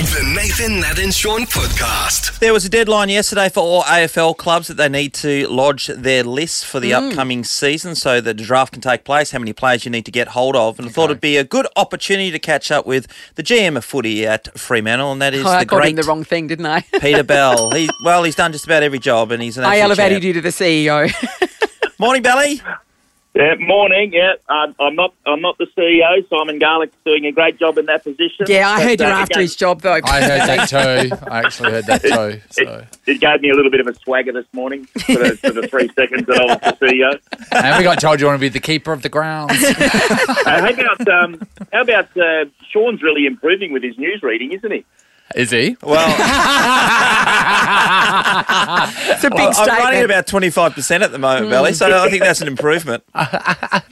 The Nathan, Nat, and Shaun podcast. There was a deadline yesterday for all AFL clubs that they need to lodge their lists for the mm. upcoming season so that the draft can take place, how many players you need to get hold of. And I thought it'd be a good opportunity to catch up with the GM of footy at Fremantle, and that is Oh, I the got great him the wrong thing, didn't I? Peter Bell. He, well, he's done just about every job, and he's an I absolute elevated champ. you to the CEO. Morning, Belly. Yeah, morning. Yeah, um, I'm not. I'm not the CEO. Simon Garlick's doing a great job in that position. yeah, I But, heard you're uh, after gave- his job though. I heard that too. I actually heard that too. So, It gave me a little bit of a swagger this morning for the, for the three seconds that I was the CEO. and we got told you want to be the keeper of the grounds. Uh, how about um, how about uh, Shaun's really improving with his news reading, isn't he? Is he? Well, it's a big I'm running at about 25% at the moment, Belly, so I think that's an improvement.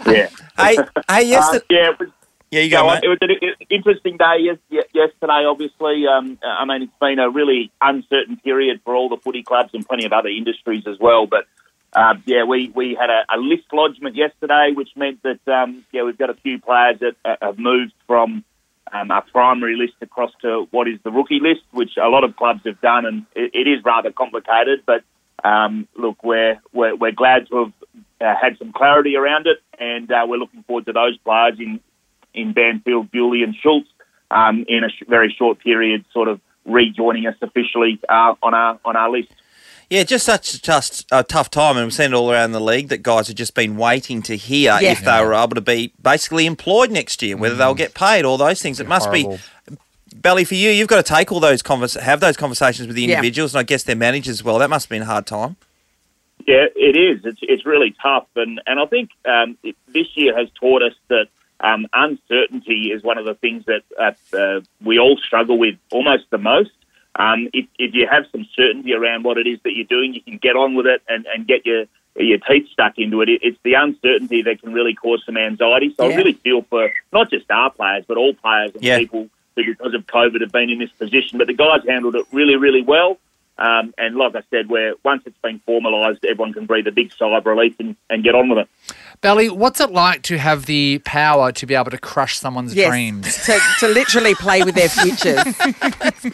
Yeah. Hey, hey, yes, Uh, yeah. It was, yeah, you go go, mate. It was an interesting day yes, yesterday. Obviously, um, I mean it's been a really uncertain period for all the footy clubs and plenty of other industries as well. But um, yeah, we, we had a, a list lodgement yesterday, which meant that um, yeah we've got a few players that uh, have moved from um, our primary list across to what is the rookie list, which a lot of clubs have done, and it, it is rather complicated. But um, look, we're, we're we're glad to have uh, had some clarity around it, and uh, we're looking forward to those players in in Banfield, Bewley, and Schultz um, in a sh- very short period, sort of rejoining us officially uh, on our on our list. Yeah, just such just a tough time, and we've seen it all around the league that guys have just been waiting to hear Yeah. if they were able to be basically employed next year, whether they'll get paid, all those things. It must Horrible. be belly for you. You've got to take all those convers- have those conversations with the Yeah. individuals, and I guess their managers as well. That must have been a hard time. Yeah, it is. It's it's really tough, and and I think um, it, this year has taught us that um, uncertainty is one of the things that uh, uh, we all struggle with almost the most. Um, if, if you have some certainty around what it is that you're doing, you can get on with it and, and get your your teeth stuck into it. it. It's the uncertainty that can really cause some anxiety. So Yeah. I really feel for not just our players, but all players and Yeah. people who, because of COVID, have been in this position. But the guys handled it really, really well. Um, and like I said, where once it's been formalised, everyone can breathe a big sigh of relief and, and get on with it. Belly, what's it like to have the power to be able to crush someone's yes, dreams? to, to literally play with their futures.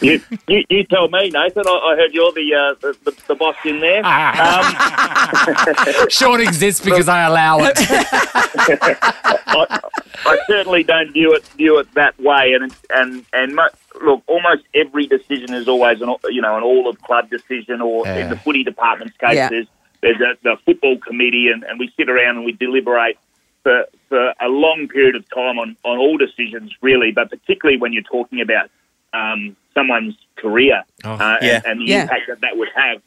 You, you, you tell me, Nathan. I, I heard you're the, uh, the, the the boss in there. Um, Shaun exists because I allow it. I, I certainly don't view it view it that way. And and and mo- look, almost every decision is always an you know an all of club decision, or Yeah. in the footy department's case, Yeah. there's there's a, the football committee, and, and we sit around and we deliberate for for a long period of time on on all decisions, really, but particularly when you're talking about um, someone's career uh, yeah. and, and the Yeah. impact that that would have.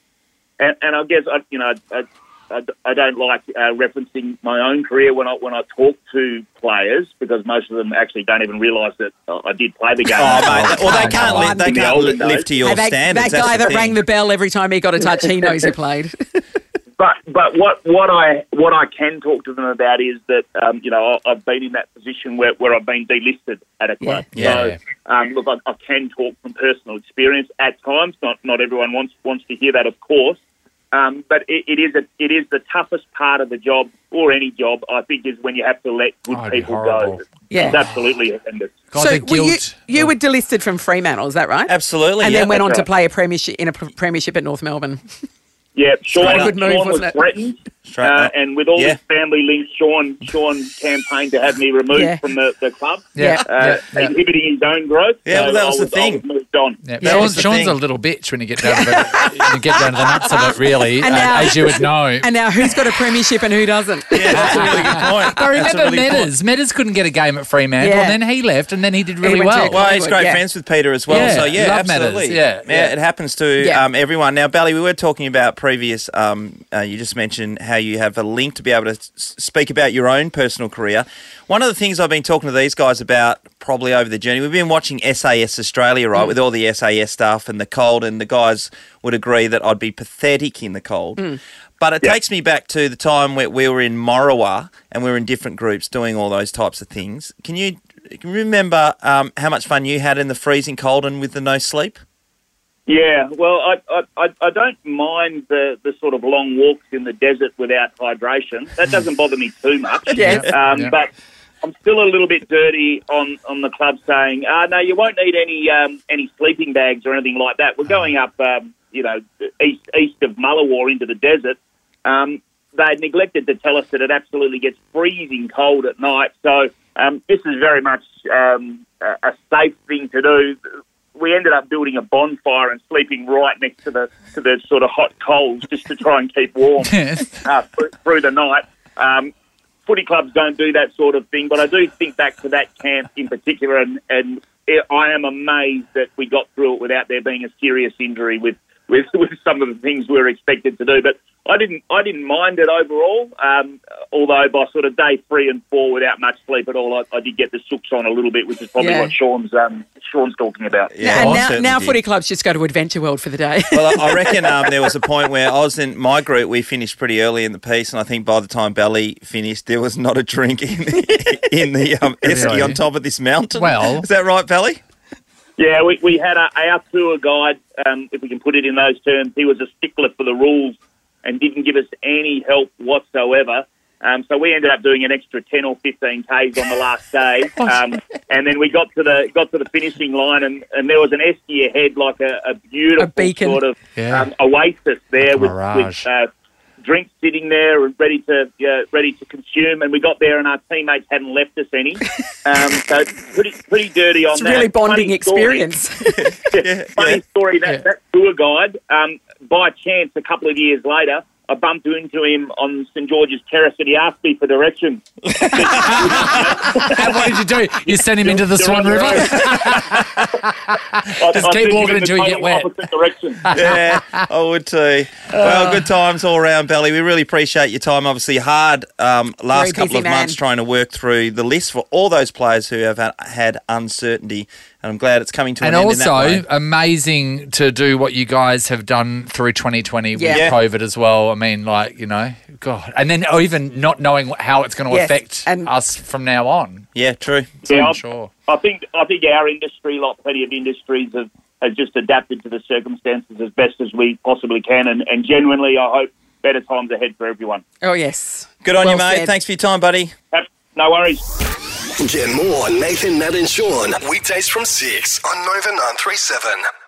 And, and I guess I, you know, I, I, I don't like uh, referencing my own career when I when I talk to players because most of them actually don't even realise that uh, I did play the game. Oh, mate. Well, they can't, li- they can't older li- live to your Hey, that, standards. that guy that thing. rang the bell every time he got a touch, he knows he played. But but what what I what I can talk to them about is that um, you know I- I've been in that position where, where I've been delisted at a club. Yeah. So Yeah. um, look, I, I can talk from personal experience at times. Not not everyone wants wants to hear that, of course. Um, but it, it is a, it is the toughest part of the job or any job. I think is when you have to let good Oh, people go. Yeah. It's absolutely horrendous. God, so the were you, you were delisted from Fremantle, is that right? Absolutely. And yeah. then went on that's to play a premiership in a premiership at North Melbourne. Yeah, Shaun, Shaun was threatened, uh, and with all Yeah. his family links, Shaun Shaun campaigned to have me removed Yeah. from the, the club, Yeah, uh, yeah, yeah. inhibiting his own growth. Yeah, well, that was I the thing. was moved on. Yeah, Yeah, Shaun- Shaun's thing. a little bitch when you get down to the, when you get down to the nuts of it, really, And uh, now- as you would know. And now who's got a premiership and who doesn't? yeah, that's a really good point. I remember really good point. Meadows. Meadows couldn't get a game at Fremantle, Yeah. and then he left, and then he did really went to well. Well, he's great Yeah. friends with Peter as well. So yeah, absolutely. Yeah, yeah. it happens to um, everyone. Now, Bally, we were talking about previous. Um, uh, you just mentioned how you have a link to be able to speak about your own personal career. One of the things I've been talking to these guys about probably over the journey. We've been watching SAS Australia, right, with all the SAS stuff and the cold, and the guys would agree that I'd be pathetic in the cold. But it takes me back to the time where we were in Morawa and we were in different groups doing all those types of things. Can you can you remember um, how much fun you had in the freezing cold and with the no sleep? Yeah, well, I, I, I, don't mind the, the sort of long walks in the desert without hydration. That doesn't bother me too much. Yes. Um, Yeah. But I'm still a little bit dirty on, on the club saying, uh, no, you won't need any um, any sleeping bags or anything like that. We're going up, um, you know, east east of Mullewa into the desert. Um, they neglected to tell us that it absolutely gets freezing cold at night. So um, this is very much um, a safe thing to do. We ended up building a bonfire and sleeping right next to the to the sort of hot coals just to try and keep warm uh, through, the night. Um, footy clubs don't do that sort of thing, but I do think back to that camp in particular, and, and it, I am amazed that we got through it without there being a serious injury with, with, with some of the things we were expected to do. But I didn't I didn't mind it overall. Um, although by sort of day three and four, without much sleep at all, I, I did get the sooks on a little bit, which is probably Yeah. what Shaun's um, Shaun's talking about. Yeah, and now, now footy clubs just go to Adventure World for the day. Well, I I reckon um, there was a point where I was in my group. We finished pretty early in the piece, and I think by the time Belly finished, there was not a drink in in the um, esky on top of this mountain. Well- is that right, Belly? Yeah, we, we had a, our tour guide, um, if we can put it in those terms. He was a stickler for the rules and didn't give us any help whatsoever. Um, so we ended up doing an extra ten or fifteen k's on the last day, um, and then we got to the got to the finishing line, and, and there was an esky ahead, like a, a beautiful A beacon. sort of Yeah. um, oasis there with, Mirage. with uh, drinks sitting there and ready to uh, ready to consume. And we got there, and our teammates hadn't left us any. Um, so pretty pretty dirty on it's a that. really bonding Funny story. experience. Funny yeah. story. That, Yeah. that tour guide, um, by chance, a couple of years later, I bumped into him on St George's Terrace, and he asked me for directions. And what did you do? You sent him into the Swan River? I- Just I keep walking until you get total wet. direction. Yeah, I would too. Well, good times all round, Belly. We really appreciate your time. Obviously, hard um, last Very couple of man. months trying to work through the list for all those players who have had, had uncertainty, and I'm glad it's coming to And an end. in that also way. amazing to do what you guys have done through 2020 with Yeah. COVID as well. I mean, like you know, God, and then oh, even not knowing how it's going to Yes, affect and- us from now on. yeah, true. Yeah, I'm I'm- sure. I think I think our industry, like plenty of industries, have, have just adapted to the circumstances as best as we possibly can, and, and genuinely, I hope better times ahead for everyone. oh, yes. Good on Well you, mate. said. Thanks for your time, buddy. Have- No worries. Get more Nathan, Nat, and Shaun weekdays from 6 on Nova 937.